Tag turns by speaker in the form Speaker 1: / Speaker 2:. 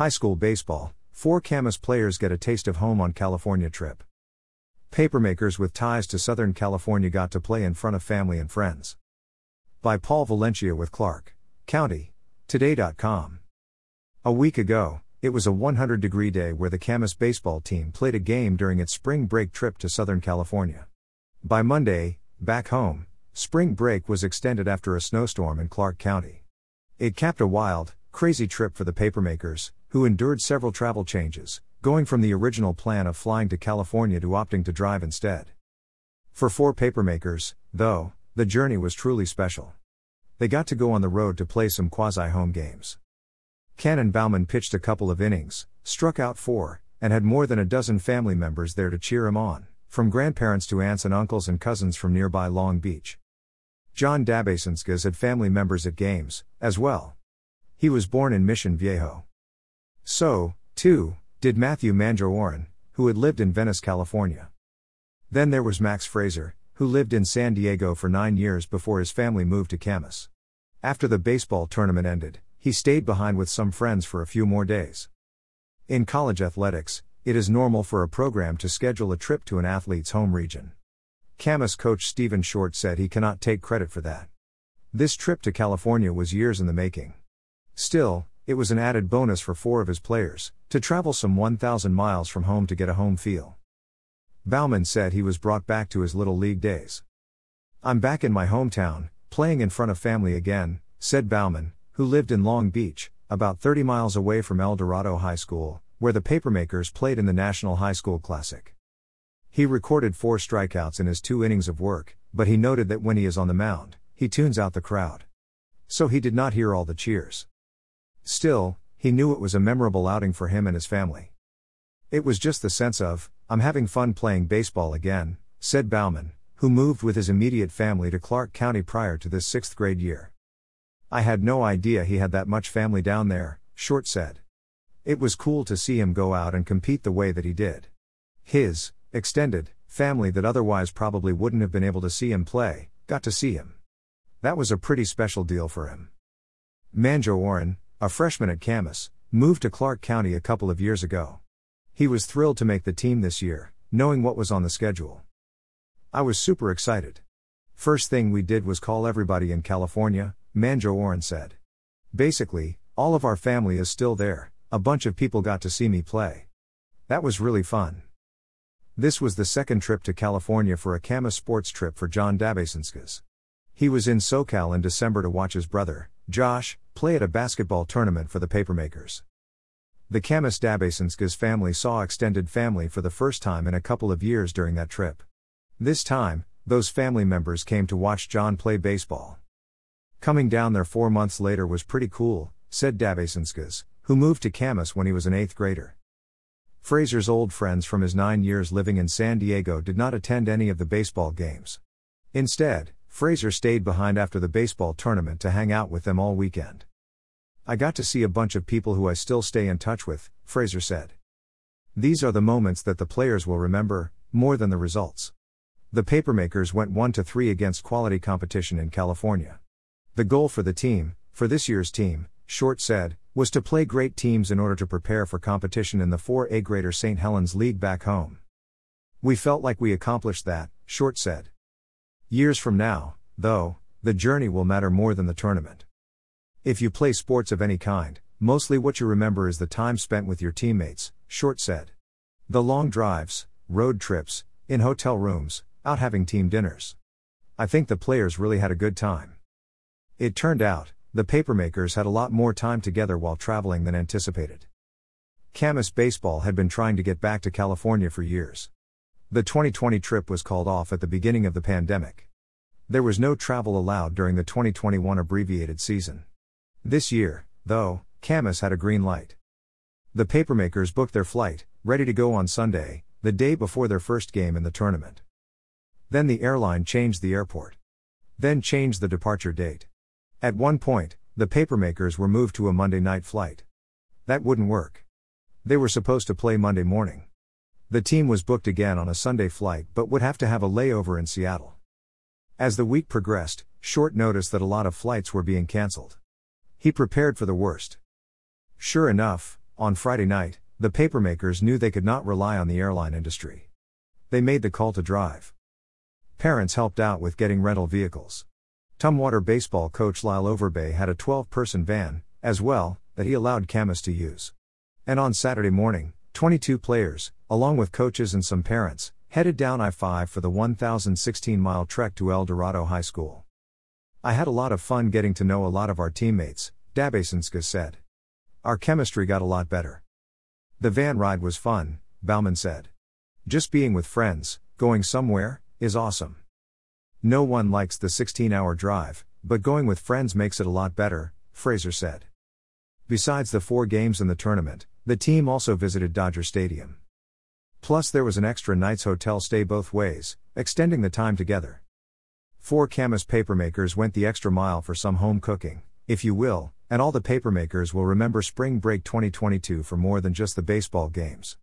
Speaker 1: High school baseball, four Camas players get a taste of home on California trip. Papermakers with ties to Southern California got to play in front of family and friends. By Paul Valencia with Clark County, Today.com. A week ago, it was a 100 degree day where the Camas baseball team played a game during its spring break trip to Southern California. By Monday, back home, spring break was extended after a snowstorm in Clark County. It capped a wild, crazy trip for the papermakers, who endured several travel changes, going from the original plan of flying to California to opting to drive instead. For four papermakers, though, the journey was truly special. They got to go on the road to play some quasi home games. Cannon Bauman pitched a couple of innings, struck out four, and had more than a dozen family members there to cheer him on, from grandparents to aunts and uncles and cousins from nearby Long Beach. John Dabasinskis had family members at games, as well. He was born in Mission Viejo. So, too, did Matthew Manjo who had lived in Venice, California. Then there was Max Fraser, who lived in San Diego for nine years before his family moved to Camas. After the baseball tournament ended, he stayed behind with some friends for a few more days. In college athletics, it is normal for a program to schedule a trip to an athlete's home region. Camas coach Stephen Short said he cannot take credit for that. This trip to California was years in the making. Still, it was an added bonus for four of his players to travel some 1,000 miles from home to get a home feel. Bauman said he was brought back to his little league days. I'm back in my hometown, playing in front of family again, said Bauman, who lived in Long Beach, about 30 miles away from El Dorado High School, where the Papermakers played in the National High School Classic. He recorded four strikeouts in his two innings of work, but he noted that when he is on the mound, he tunes out the crowd. So he did not hear all the cheers. Still, he knew it was a memorable outing for him and his family. It was just the sense of, I'm having fun playing baseball again, said Bauman, who moved with his immediate family to Clark County prior to this sixth grade year. I had no idea he had that much family down there, Short said. It was cool to see him go out and compete the way that he did. His, extended, family that otherwise probably wouldn't have been able to see him play, got to see him. That was a pretty special deal for him. Manjo Oren, a freshman at Camas, moved to Clark County a couple of years ago. He was thrilled to make the team this year, knowing what was on the schedule. I was super excited. First thing we did was call everybody in California, Manjo Oren said. Basically, all of our family is still there, a bunch of people got to see me play. That was really fun. This was the second trip to California for a Camas sports trip for John Dabasinskis. He was in SoCal in December to watch his brother, Josh, play at a basketball tournament for the papermakers. The Camas Dabasinskis family saw extended family for the first time in a couple of years during that trip. This time, those family members came to watch John play baseball. Coming down there four months later was pretty cool, said Dabasinskis, who moved to Camas when he was an eighth grader. Fraser's old friends from his nine years living in San Diego did not attend any of the baseball games. Instead, Fraser stayed behind after the baseball tournament to hang out with them all weekend. I got to see a bunch of people who I still stay in touch with, Fraser said. These are the moments that the players will remember, more than the results. The papermakers went 1 to 3 against quality competition in California. The goal for the team, for this year's team, Short said, was to play great teams in order to prepare for competition in the 4A Greater St. Helens League back home. We felt like we accomplished that, Short said. Years from now, though, the journey will matter more than the tournament. If you play sports of any kind, mostly what you remember is the time spent with your teammates, Short said. The long drives, road trips, in hotel rooms, out having team dinners. I think the players really had a good time. It turned out, the papermakers had a lot more time together while traveling than anticipated. Camas Baseball had been trying to get back to California for years. The 2020 trip was called off at the beginning of the pandemic. There was no travel allowed during the 2021 abbreviated season. This year, though, Camas had a green light. The papermakers booked their flight, ready to go on Sunday, the day before their first game in the tournament. Then the airline changed the airport. Then changed the departure date. At one point, the papermakers were moved to a Monday night flight. That wouldn't work. They were supposed to play Monday morning. The team was booked again on a Sunday flight but would have to have a layover in Seattle. As the week progressed, Short noticed that a lot of flights were being cancelled. He prepared for the worst. Sure enough, On Friday night, the papermakers knew they could not rely on the airline industry. They made the call to drive. Parents helped out with getting rental vehicles. Tumwater baseball coach Lyle Overbay had a 12 person van, as well, that he allowed Camas to use. And on Saturday morning, 22 players, along with coaches and some parents, headed down I 5 for the 1,016 mile trek to El Dorado High School. I had a lot of fun getting to know a lot of our teammates, Dabasinska said. Our chemistry got a lot better. The van ride was fun, Bauman said. Just being with friends, going somewhere, is awesome. No one likes the 16 hour drive, but going with friends makes it a lot better, Fraser said. Besides the four games in the tournament, the team also visited Dodger Stadium. Plus, there was an extra night's hotel stay both ways, extending the time together. Four Camas papermakers went the extra mile for some home cooking, if you will, and all the papermakers will remember Spring Break 2022 for more than just the baseball games.